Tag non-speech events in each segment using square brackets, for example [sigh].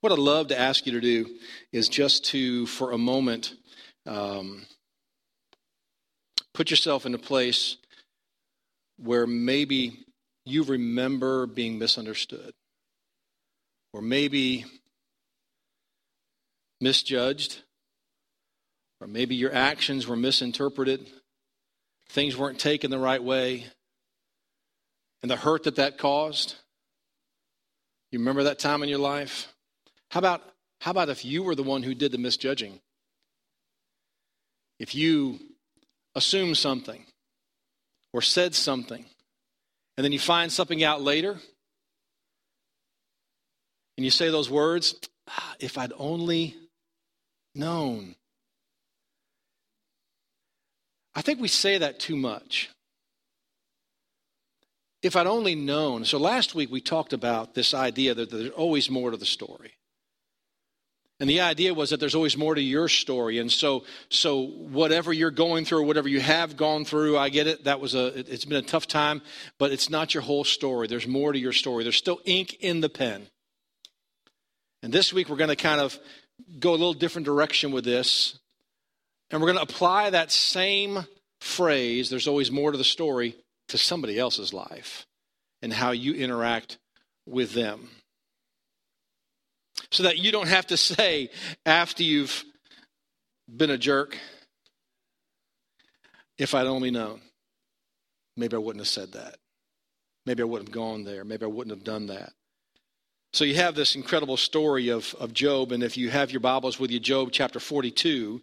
What I'd love to ask you to do is just to, for a moment, um, put yourself in a place where maybe you remember being misunderstood, or maybe misjudged, or maybe your actions were misinterpreted, things weren't taken the right way, and the hurt that that caused. You remember that time in your life? How about, how about if you were the one who did the misjudging? If you assumed something or said something, and then you find something out later, and you say those words, ah, if I'd only known. I think we say that too much. If I'd only known. So last week we talked about this idea that there's always more to the story. And the idea was that there's always more to your story. And so, so whatever you're going through, whatever you have gone through, I get it. That was a, it's been a tough time, but it's not your whole story. There's more to your story. There's still ink in the pen. And this week we're going to kind of go a little different direction with this. And we're going to apply that same phrase, there's always more to the story, to somebody else's life and how you interact with them so that you don't have to say after you've been a jerk, if I'd only known, maybe I wouldn't have said that. Maybe I wouldn't have gone there. Maybe I wouldn't have done that. So you have this incredible story of, of Job, and if you have your Bibles with you, Job chapter 42,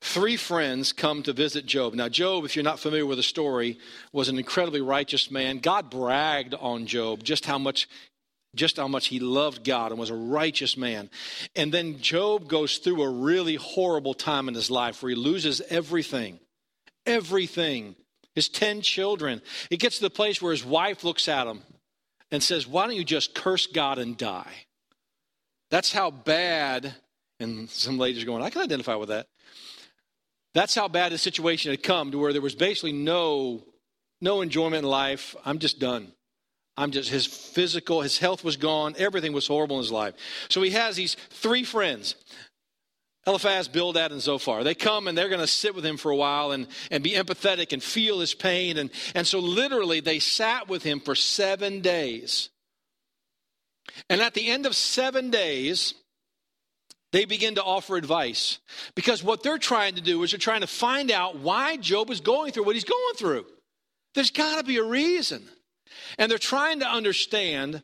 three friends come to visit Job. Now, Job, if you're not familiar with the story, was an incredibly righteous man. God bragged on Job just how much just how much he loved God and was a righteous man. And then Job goes through a really horrible time in his life where he loses everything. Everything. His 10 children. It gets to the place where his wife looks at him and says, Why don't you just curse God and die? That's how bad, and some ladies are going, I can identify with that. That's how bad the situation had come to where there was basically no, no enjoyment in life. I'm just done. I'm just, his physical, his health was gone. Everything was horrible in his life. So he has these three friends Eliphaz, Bildad, and Zophar. They come and they're going to sit with him for a while and, and be empathetic and feel his pain. And, and so literally they sat with him for seven days. And at the end of seven days, they begin to offer advice. Because what they're trying to do is they're trying to find out why Job is going through what he's going through. There's got to be a reason. And they're trying to understand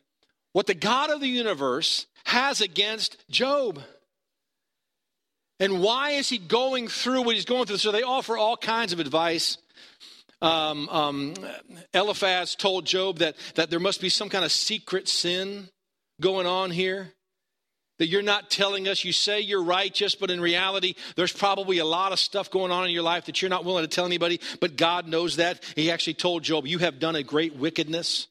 what the God of the universe has against Job. And why is he going through what he's going through? So they offer all kinds of advice. Um, um, Eliphaz told Job that, that there must be some kind of secret sin going on here. That you're not telling us, you say you're righteous, but in reality, there's probably a lot of stuff going on in your life that you're not willing to tell anybody, but God knows that. He actually told Job, You have done a great wickedness.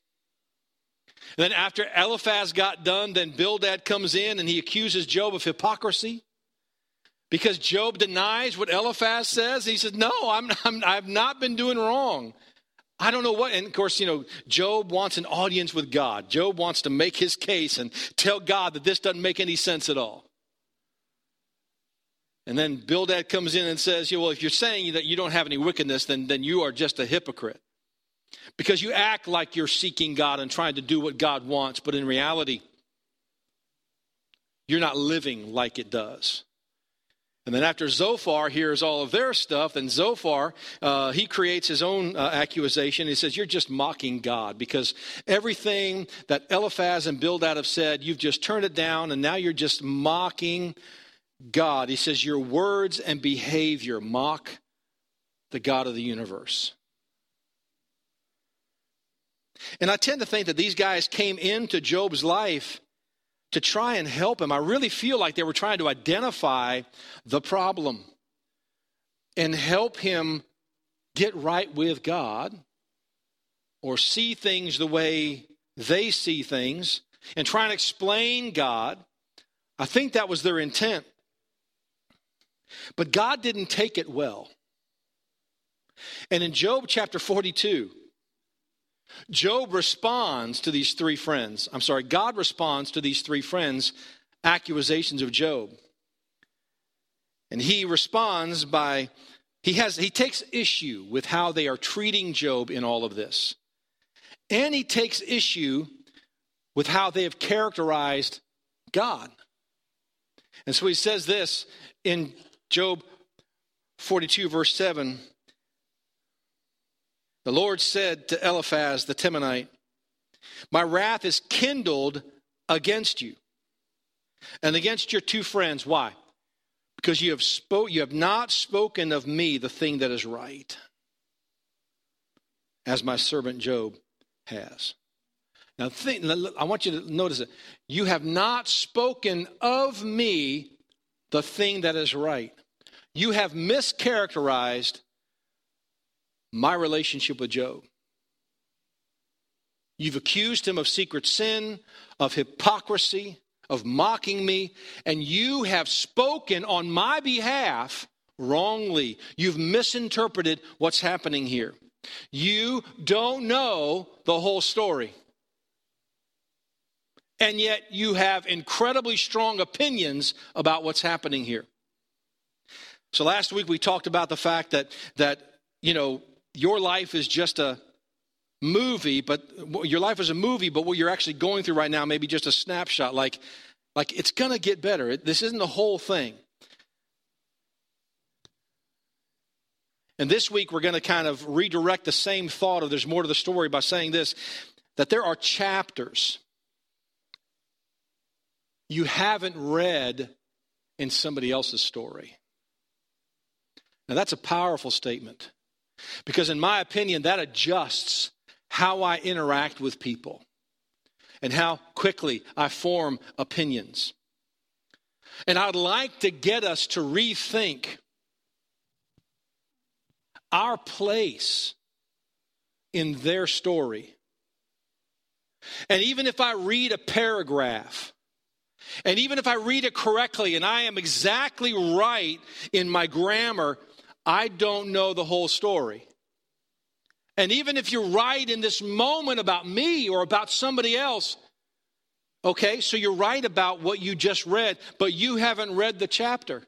And then after Eliphaz got done, then Bildad comes in and he accuses Job of hypocrisy. Because Job denies what Eliphaz says. He says, No, I'm, I'm, I've not been doing wrong. I don't know what. And of course, you know, Job wants an audience with God. Job wants to make his case and tell God that this doesn't make any sense at all. And then Bildad comes in and says, yeah, Well, if you're saying that you don't have any wickedness, then, then you are just a hypocrite. Because you act like you're seeking God and trying to do what God wants, but in reality, you're not living like it does. And then after Zophar hears all of their stuff, then Zophar, uh, he creates his own uh, accusation. He says, You're just mocking God because everything that Eliphaz and Bildad have said, you've just turned it down, and now you're just mocking God. He says, Your words and behavior mock the God of the universe. And I tend to think that these guys came into Job's life to try and help him. I really feel like they were trying to identify the problem and help him get right with God or see things the way they see things and try and explain God. I think that was their intent. But God didn't take it well. And in Job chapter 42, Job responds to these three friends. I'm sorry, God responds to these three friends' accusations of Job. And he responds by he has he takes issue with how they are treating Job in all of this. And he takes issue with how they have characterized God. And so he says this in Job 42 verse 7 the Lord said to Eliphaz the Temanite, My wrath is kindled against you and against your two friends. Why? Because you have, spoke, you have not spoken of me the thing that is right, as my servant Job has. Now, think, I want you to notice it. You have not spoken of me the thing that is right. You have mischaracterized my relationship with Job. You've accused him of secret sin, of hypocrisy, of mocking me, and you have spoken on my behalf wrongly. You've misinterpreted what's happening here. You don't know the whole story. And yet you have incredibly strong opinions about what's happening here. So last week we talked about the fact that that you know your life is just a movie, but your life is a movie, but what you're actually going through right now may be just a snapshot. Like, like it's going to get better. This isn't the whole thing. And this week, we're going to kind of redirect the same thought of there's more to the story by saying this that there are chapters you haven't read in somebody else's story. Now, that's a powerful statement. Because, in my opinion, that adjusts how I interact with people and how quickly I form opinions. And I'd like to get us to rethink our place in their story. And even if I read a paragraph, and even if I read it correctly and I am exactly right in my grammar, I don't know the whole story. And even if you're right in this moment about me or about somebody else, okay, so you're right about what you just read, but you haven't read the chapter.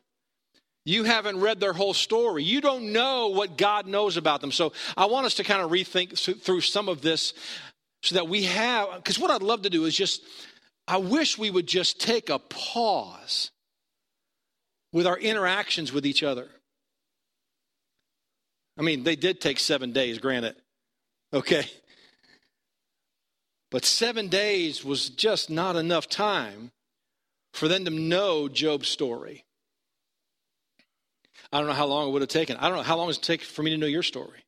You haven't read their whole story. You don't know what God knows about them. So I want us to kind of rethink through some of this so that we have, because what I'd love to do is just, I wish we would just take a pause with our interactions with each other. I mean, they did take seven days, granted. Okay. But seven days was just not enough time for them to know Job's story. I don't know how long it would have taken. I don't know how long it take for me to know your story?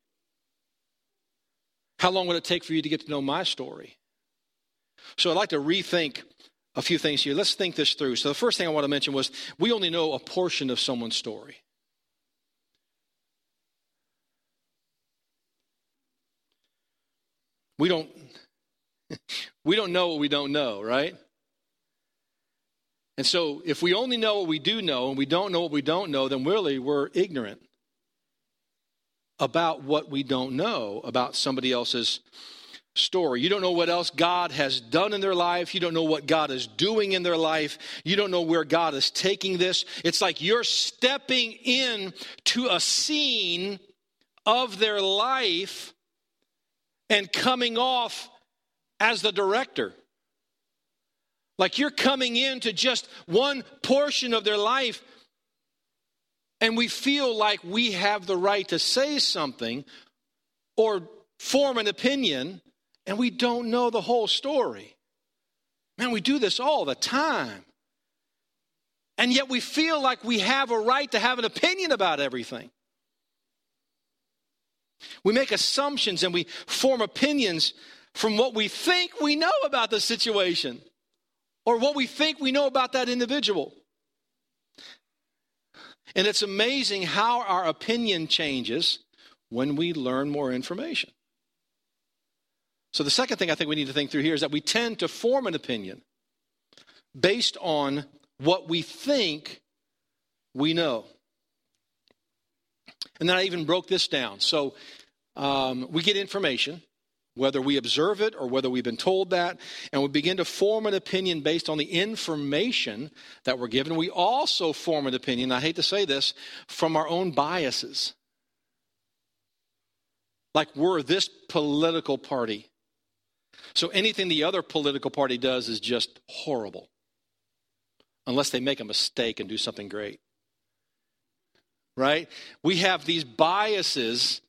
How long would it take for you to get to know my story? So I'd like to rethink a few things here. Let's think this through. So the first thing I want to mention was we only know a portion of someone's story. We don't [laughs] we don't know what we don't know, right? And so if we only know what we do know and we don't know what we don't know, then really we're ignorant about what we don't know about somebody else's story. You don't know what else God has done in their life. You don't know what God is doing in their life. You don't know where God is taking this. It's like you're stepping in to a scene of their life and coming off as the director. Like you're coming into just one portion of their life, and we feel like we have the right to say something or form an opinion, and we don't know the whole story. Man, we do this all the time. And yet we feel like we have a right to have an opinion about everything. We make assumptions and we form opinions from what we think we know about the situation or what we think we know about that individual. And it's amazing how our opinion changes when we learn more information. So, the second thing I think we need to think through here is that we tend to form an opinion based on what we think we know. And then I even broke this down. So um, we get information, whether we observe it or whether we've been told that, and we begin to form an opinion based on the information that we're given. We also form an opinion, I hate to say this, from our own biases. Like we're this political party. So anything the other political party does is just horrible, unless they make a mistake and do something great. Right? We have these biases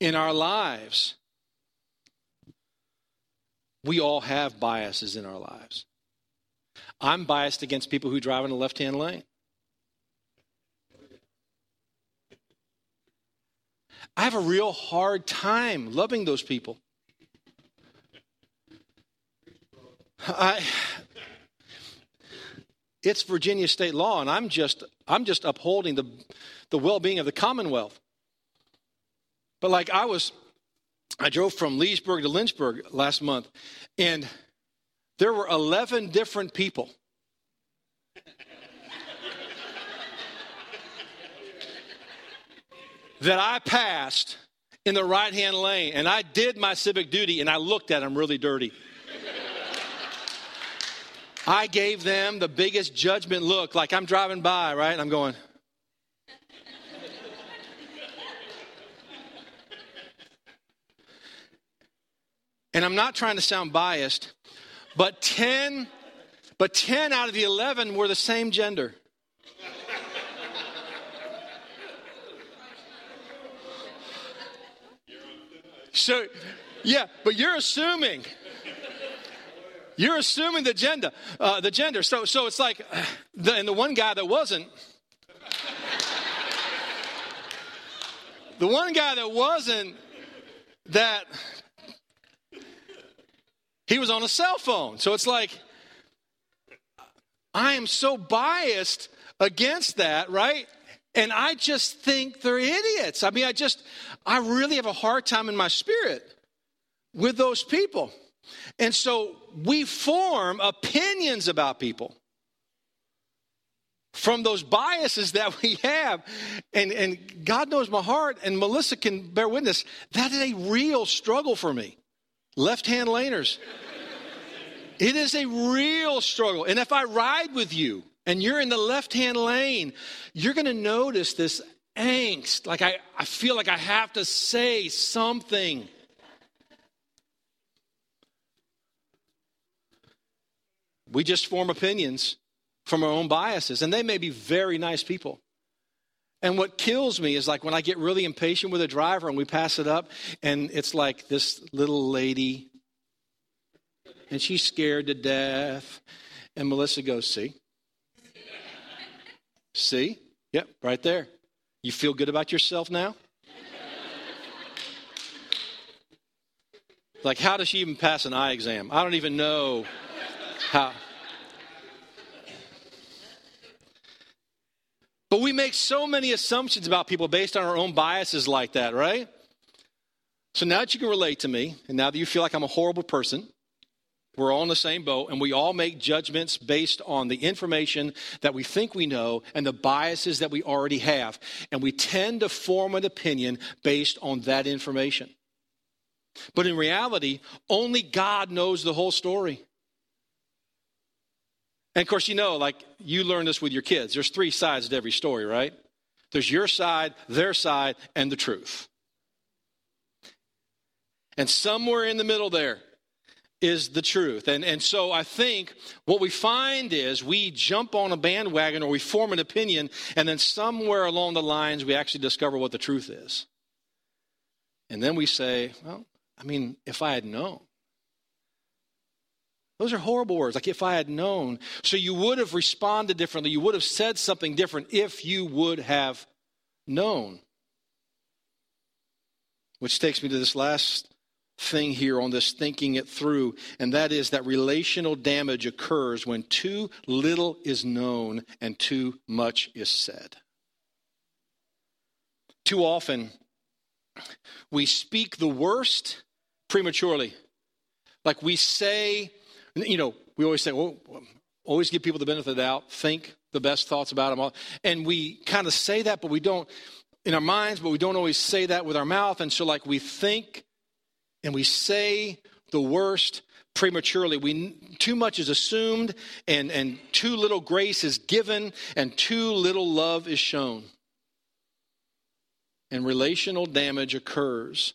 in our lives. We all have biases in our lives. I'm biased against people who drive in the left hand lane. I have a real hard time loving those people. I, it's Virginia state law, and I'm just I'm just upholding the the well-being of the Commonwealth. But like I was I drove from Leesburg to Lynchburg last month, and there were 11 different people. that I passed in the right hand lane, and I did my civic duty, and I looked at them really dirty. I gave them the biggest judgment look, like I'm driving by, right? And I'm going, and I'm not trying to sound biased, but 10 but 10 out of the 11 were the same gender. So, yeah, but you're assuming. You're assuming the gender, uh, the gender. So, so it's like, [sighs] the, and the one guy that wasn't, the one guy that wasn't, that he was on a cell phone. So it's like, I am so biased against that, right? And I just think they're idiots. I mean, I just, I really have a hard time in my spirit with those people. And so we form opinions about people from those biases that we have. And, and God knows my heart, and Melissa can bear witness. That is a real struggle for me. Left hand laners. It is a real struggle. And if I ride with you and you're in the left hand lane, you're going to notice this angst. Like I, I feel like I have to say something. We just form opinions from our own biases, and they may be very nice people. And what kills me is like when I get really impatient with a driver and we pass it up, and it's like this little lady and she's scared to death. And Melissa goes, See? See? Yep, right there. You feel good about yourself now? like, how does she even pass an eye exam? I don't even know how. But we make so many assumptions about people based on our own biases like that, right? So now that you can relate to me, and now that you feel like I'm a horrible person, we're all in the same boat, and we all make judgments based on the information that we think we know and the biases that we already have. And we tend to form an opinion based on that information. But in reality, only God knows the whole story. And of course, you know, like you learn this with your kids. There's three sides to every story, right? There's your side, their side, and the truth. And somewhere in the middle there, is the truth. And, and so I think what we find is we jump on a bandwagon or we form an opinion, and then somewhere along the lines we actually discover what the truth is. And then we say, well, I mean, if I had known. Those are horrible words. Like, if I had known. So you would have responded differently. You would have said something different if you would have known. Which takes me to this last thing here on this thinking it through, and that is that relational damage occurs when too little is known and too much is said. Too often, we speak the worst prematurely. Like we say, you know, we always say, well, always give people the benefit of the doubt, think the best thoughts about them. And we kind of say that, but we don't in our minds, but we don't always say that with our mouth. And so, like, we think and we say the worst prematurely. We, too much is assumed, and, and too little grace is given, and too little love is shown. And relational damage occurs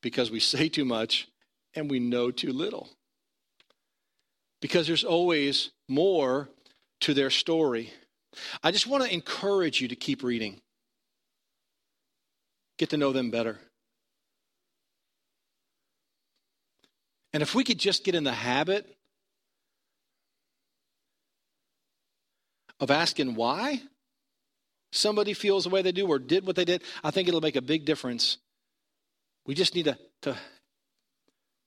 because we [laughs] say too much and we know too little. Because there's always more to their story. I just want to encourage you to keep reading, get to know them better. And if we could just get in the habit of asking why somebody feels the way they do or did what they did, I think it'll make a big difference. We just need to, to,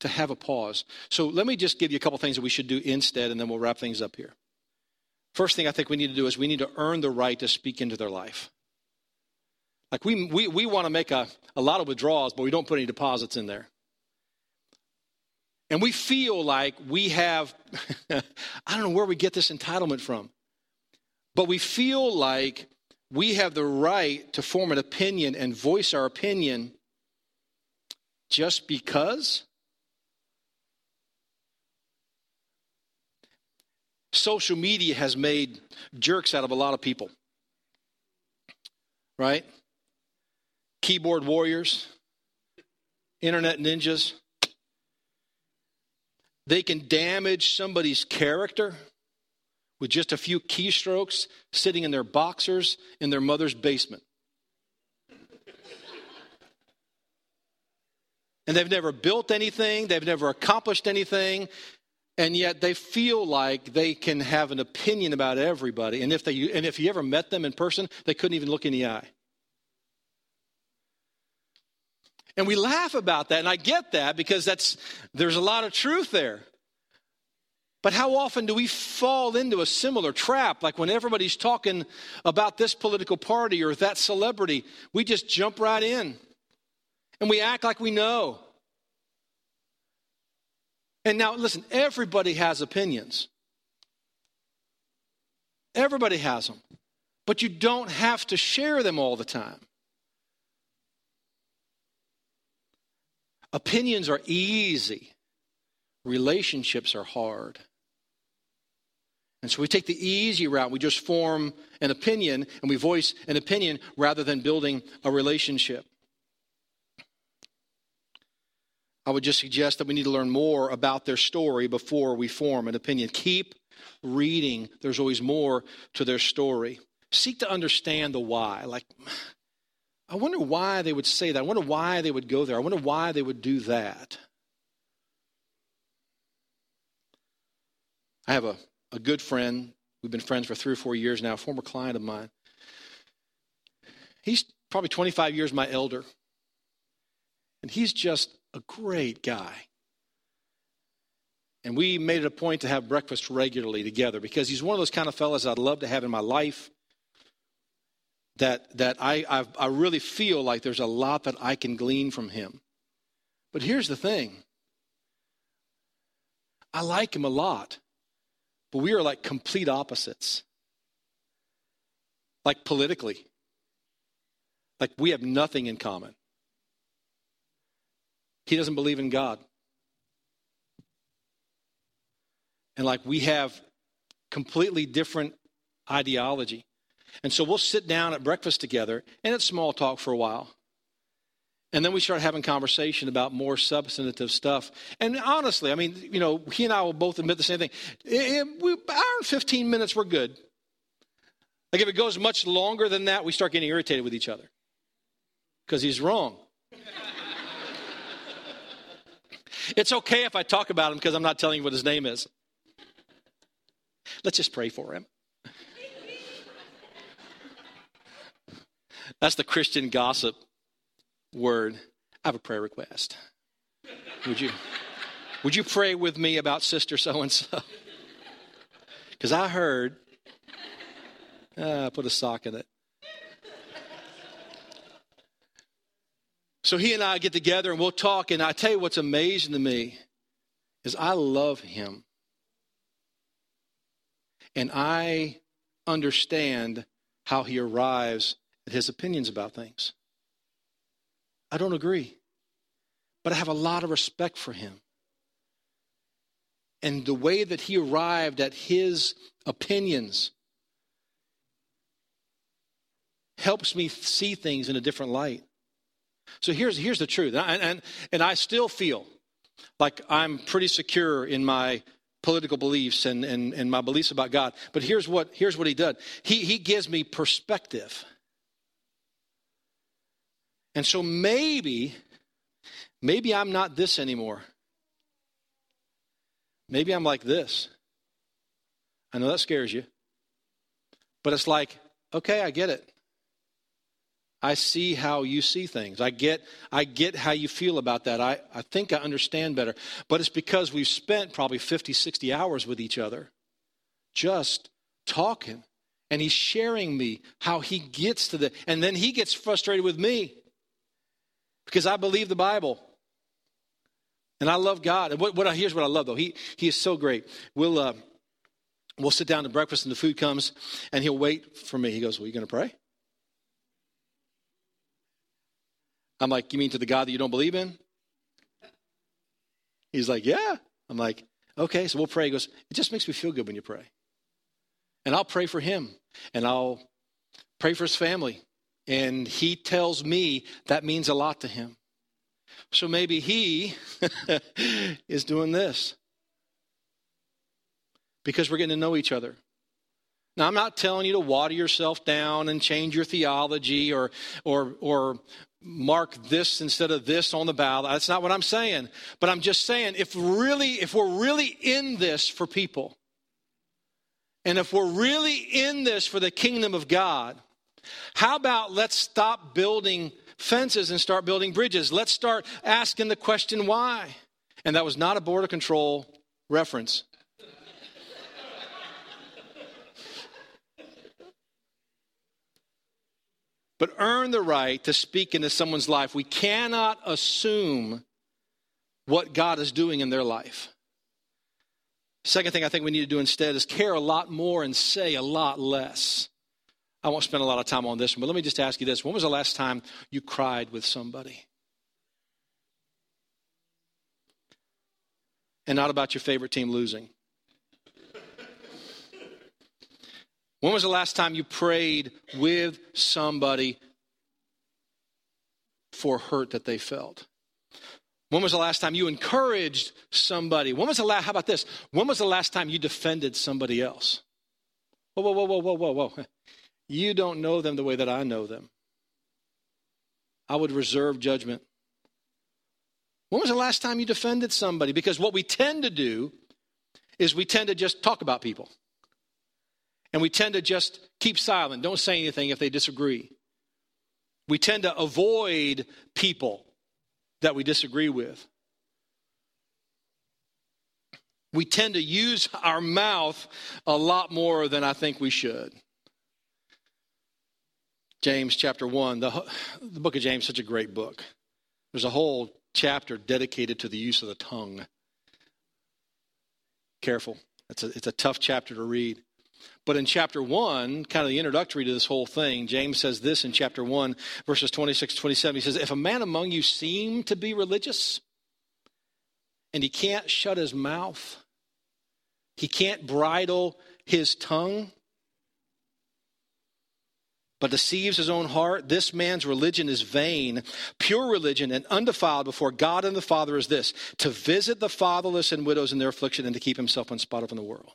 to have a pause. So let me just give you a couple things that we should do instead, and then we'll wrap things up here. First thing I think we need to do is we need to earn the right to speak into their life. Like we, we, we want to make a, a lot of withdrawals, but we don't put any deposits in there. And we feel like we have, [laughs] I don't know where we get this entitlement from, but we feel like we have the right to form an opinion and voice our opinion just because social media has made jerks out of a lot of people. Right? Keyboard warriors, internet ninjas. They can damage somebody's character with just a few keystrokes sitting in their boxers in their mother's basement. and they've never built anything, they've never accomplished anything, and yet they feel like they can have an opinion about everybody. And if, they, and if you ever met them in person, they couldn't even look in the eye. And we laugh about that, and I get that because that's, there's a lot of truth there. But how often do we fall into a similar trap? Like when everybody's talking about this political party or that celebrity, we just jump right in and we act like we know. And now, listen, everybody has opinions. Everybody has them. But you don't have to share them all the time. Opinions are easy, relationships are hard. And so we take the easy route. We just form an opinion and we voice an opinion rather than building a relationship. I would just suggest that we need to learn more about their story before we form an opinion. Keep reading, there's always more to their story. Seek to understand the why. Like, I wonder why they would say that. I wonder why they would go there. I wonder why they would do that. I have a, a good friend. We've been friends for three or four years now, former client of mine. He's probably 25 years my elder. And he's just a great guy. And we made it a point to have breakfast regularly together because he's one of those kind of fellas I'd love to have in my life. That, that I, I've, I really feel like there's a lot that I can glean from him. But here's the thing I like him a lot, but we are like complete opposites. Like politically. Like we have nothing in common. He doesn't believe in God. And like we have completely different ideology. And so we'll sit down at breakfast together and it's small talk for a while. And then we start having conversation about more substantive stuff. And honestly, I mean, you know, he and I will both admit the same thing. we, hour and 15 minutes, we're good. Like if it goes much longer than that, we start getting irritated with each other because he's wrong. It's okay if I talk about him because I'm not telling you what his name is. Let's just pray for him. That's the Christian gossip word. I have a prayer request. Would you would you pray with me about sister so and so? Because I heard. Uh, put a sock in it. So he and I get together and we'll talk. And I tell you what's amazing to me is I love him. And I understand how he arrives at his opinions about things. I don't agree. but I have a lot of respect for him. And the way that he arrived at his opinions helps me see things in a different light. So here's, here's the truth. And, and, and I still feel like I'm pretty secure in my political beliefs and, and, and my beliefs about God. But here's what, here's what he did he, he gives me perspective. And so maybe, maybe I'm not this anymore. Maybe I'm like this. I know that scares you. But it's like, okay, I get it. I see how you see things. I get, I get how you feel about that. I, I think I understand better. But it's because we've spent probably 50, 60 hours with each other just talking. And he's sharing me how he gets to the, and then he gets frustrated with me because I believe the Bible. And I love God. And what, what here's what I love though. He, he is so great. We'll, uh, we'll sit down to breakfast and the food comes and he'll wait for me. He goes, well, you going to pray? I'm like, You mean to the God that you don't believe in? He's like, Yeah. I'm like, Okay, so we'll pray. He goes, It just makes me feel good when you pray. And I'll pray for him and I'll pray for his family. And he tells me that means a lot to him. So maybe he [laughs] is doing this because we're getting to know each other. Now, I'm not telling you to water yourself down and change your theology or, or, or mark this instead of this on the ballot. That's not what I'm saying. But I'm just saying if really, if we're really in this for people, and if we're really in this for the kingdom of God, how about let's stop building fences and start building bridges? Let's start asking the question why. And that was not a border control reference. But earn the right to speak into someone's life. We cannot assume what God is doing in their life. Second thing I think we need to do instead is care a lot more and say a lot less. I won't spend a lot of time on this one, but let me just ask you this. When was the last time you cried with somebody? And not about your favorite team losing. When was the last time you prayed with somebody for hurt that they felt? When was the last time you encouraged somebody? When was the last, how about this? When was the last time you defended somebody else? Whoa, whoa, whoa, whoa, whoa, whoa, whoa. [laughs] You don't know them the way that I know them. I would reserve judgment. When was the last time you defended somebody? Because what we tend to do is we tend to just talk about people. And we tend to just keep silent, don't say anything if they disagree. We tend to avoid people that we disagree with. We tend to use our mouth a lot more than I think we should. James chapter 1, the, the book of James such a great book. There's a whole chapter dedicated to the use of the tongue. Careful. It's a, it's a tough chapter to read. But in chapter 1, kind of the introductory to this whole thing, James says this in chapter 1, verses 26 to 27. He says, If a man among you seem to be religious and he can't shut his mouth, he can't bridle his tongue, but deceives his own heart, this man's religion is vain. Pure religion and undefiled before God and the Father is this to visit the fatherless and widows in their affliction and to keep himself unspotted from the world.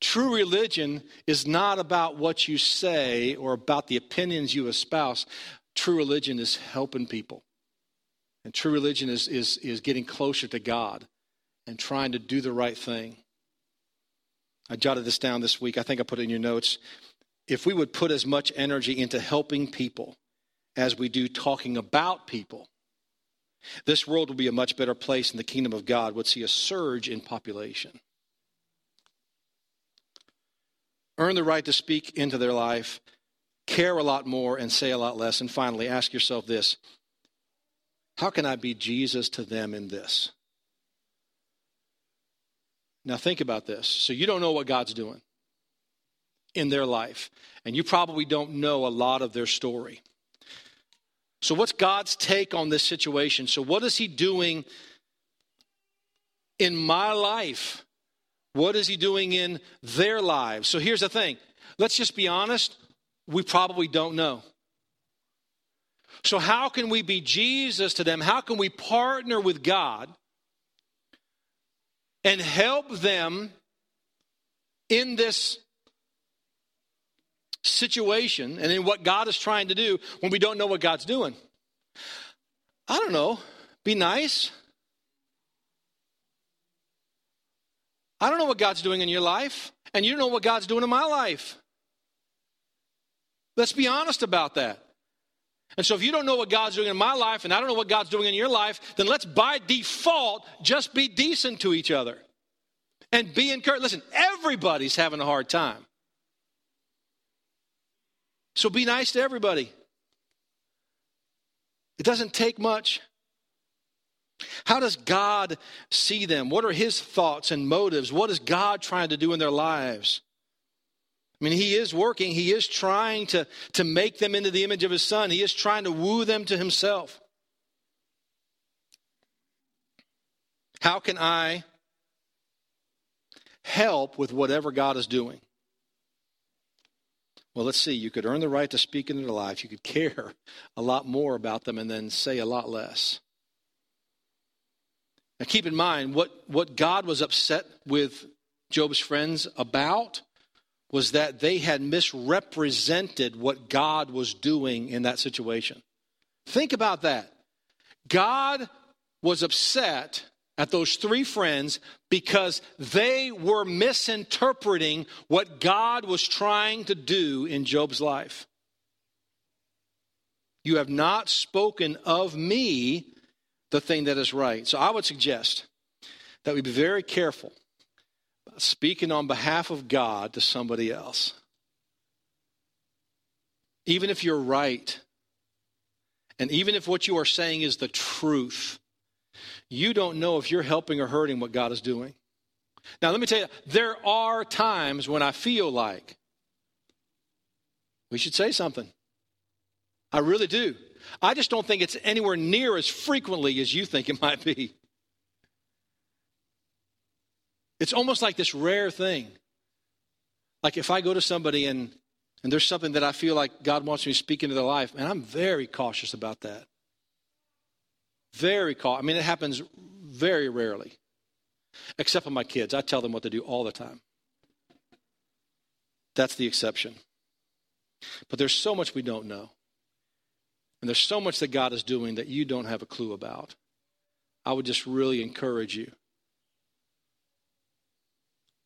True religion is not about what you say or about the opinions you espouse. True religion is helping people. And true religion is, is, is getting closer to God and trying to do the right thing. I jotted this down this week. I think I put it in your notes. If we would put as much energy into helping people as we do talking about people, this world would be a much better place and the kingdom of God would see a surge in population. Earn the right to speak into their life, care a lot more, and say a lot less. And finally, ask yourself this How can I be Jesus to them in this? Now, think about this. So, you don't know what God's doing in their life, and you probably don't know a lot of their story. So, what's God's take on this situation? So, what is He doing in my life? What is He doing in their lives? So, here's the thing let's just be honest. We probably don't know. So, how can we be Jesus to them? How can we partner with God and help them in this situation and in what God is trying to do when we don't know what God's doing? I don't know. Be nice. I don't know what God's doing in your life, and you don't know what God's doing in my life. Let's be honest about that. And so, if you don't know what God's doing in my life and I don't know what God's doing in your life, then let's by default just be decent to each other and be encouraged. Listen, everybody's having a hard time. So be nice to everybody. It doesn't take much. How does God see them? What are his thoughts and motives? What is God trying to do in their lives? I mean, he is working. He is trying to, to make them into the image of his son. He is trying to woo them to himself. How can I help with whatever God is doing? Well, let's see. You could earn the right to speak into their life. You could [laughs] care a lot more about them and then say a lot less. Now, keep in mind what, what God was upset with Job's friends about was that they had misrepresented what God was doing in that situation. Think about that. God was upset at those three friends because they were misinterpreting what God was trying to do in Job's life. You have not spoken of me the thing that is right. So I would suggest that we be very careful speaking on behalf of God to somebody else. Even if you're right, and even if what you are saying is the truth, you don't know if you're helping or hurting what God is doing. Now, let me tell you, there are times when I feel like we should say something. I really do. I just don't think it's anywhere near as frequently as you think it might be. It's almost like this rare thing. Like if I go to somebody and and there's something that I feel like God wants me to speak into their life, and I'm very cautious about that. Very cautious. I mean, it happens very rarely, except for my kids. I tell them what to do all the time. That's the exception. But there's so much we don't know. And there's so much that God is doing that you don't have a clue about. I would just really encourage you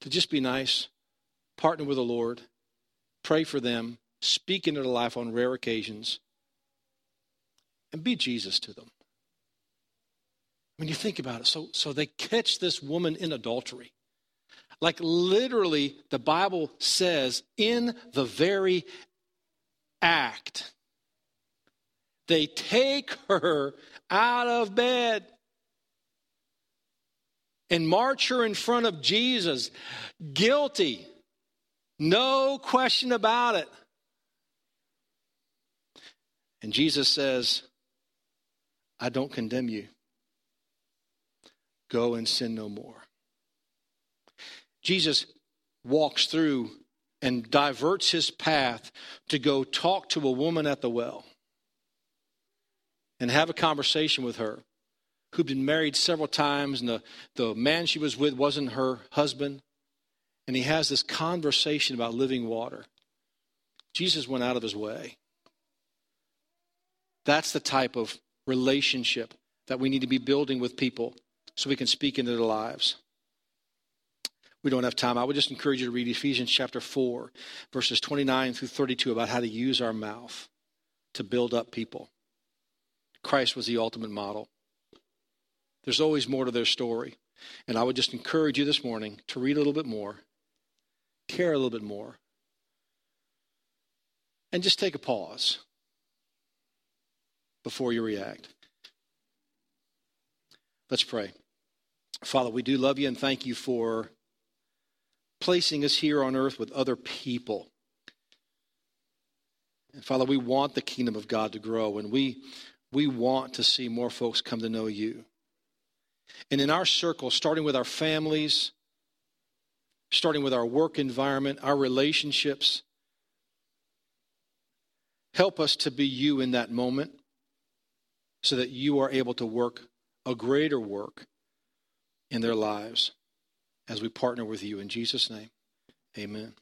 to just be nice, partner with the Lord, pray for them, speak into their life on rare occasions, and be Jesus to them. When you think about it, so, so they catch this woman in adultery. Like literally, the Bible says, in the very act, they take her out of bed and march her in front of Jesus, guilty. No question about it. And Jesus says, I don't condemn you. Go and sin no more. Jesus walks through and diverts his path to go talk to a woman at the well and have a conversation with her who'd been married several times, and the, the man she was with wasn't her husband. And he has this conversation about living water. Jesus went out of his way. That's the type of relationship that we need to be building with people so we can speak into their lives. We don't have time. I would just encourage you to read Ephesians chapter 4, verses 29 through 32 about how to use our mouth to build up people. Christ was the ultimate model. There's always more to their story. And I would just encourage you this morning to read a little bit more, care a little bit more, and just take a pause before you react. Let's pray. Father, we do love you and thank you for placing us here on earth with other people. And Father, we want the kingdom of God to grow, and we, we want to see more folks come to know you. And in our circle, starting with our families, starting with our work environment, our relationships, help us to be you in that moment so that you are able to work a greater work in their lives as we partner with you. In Jesus' name, amen.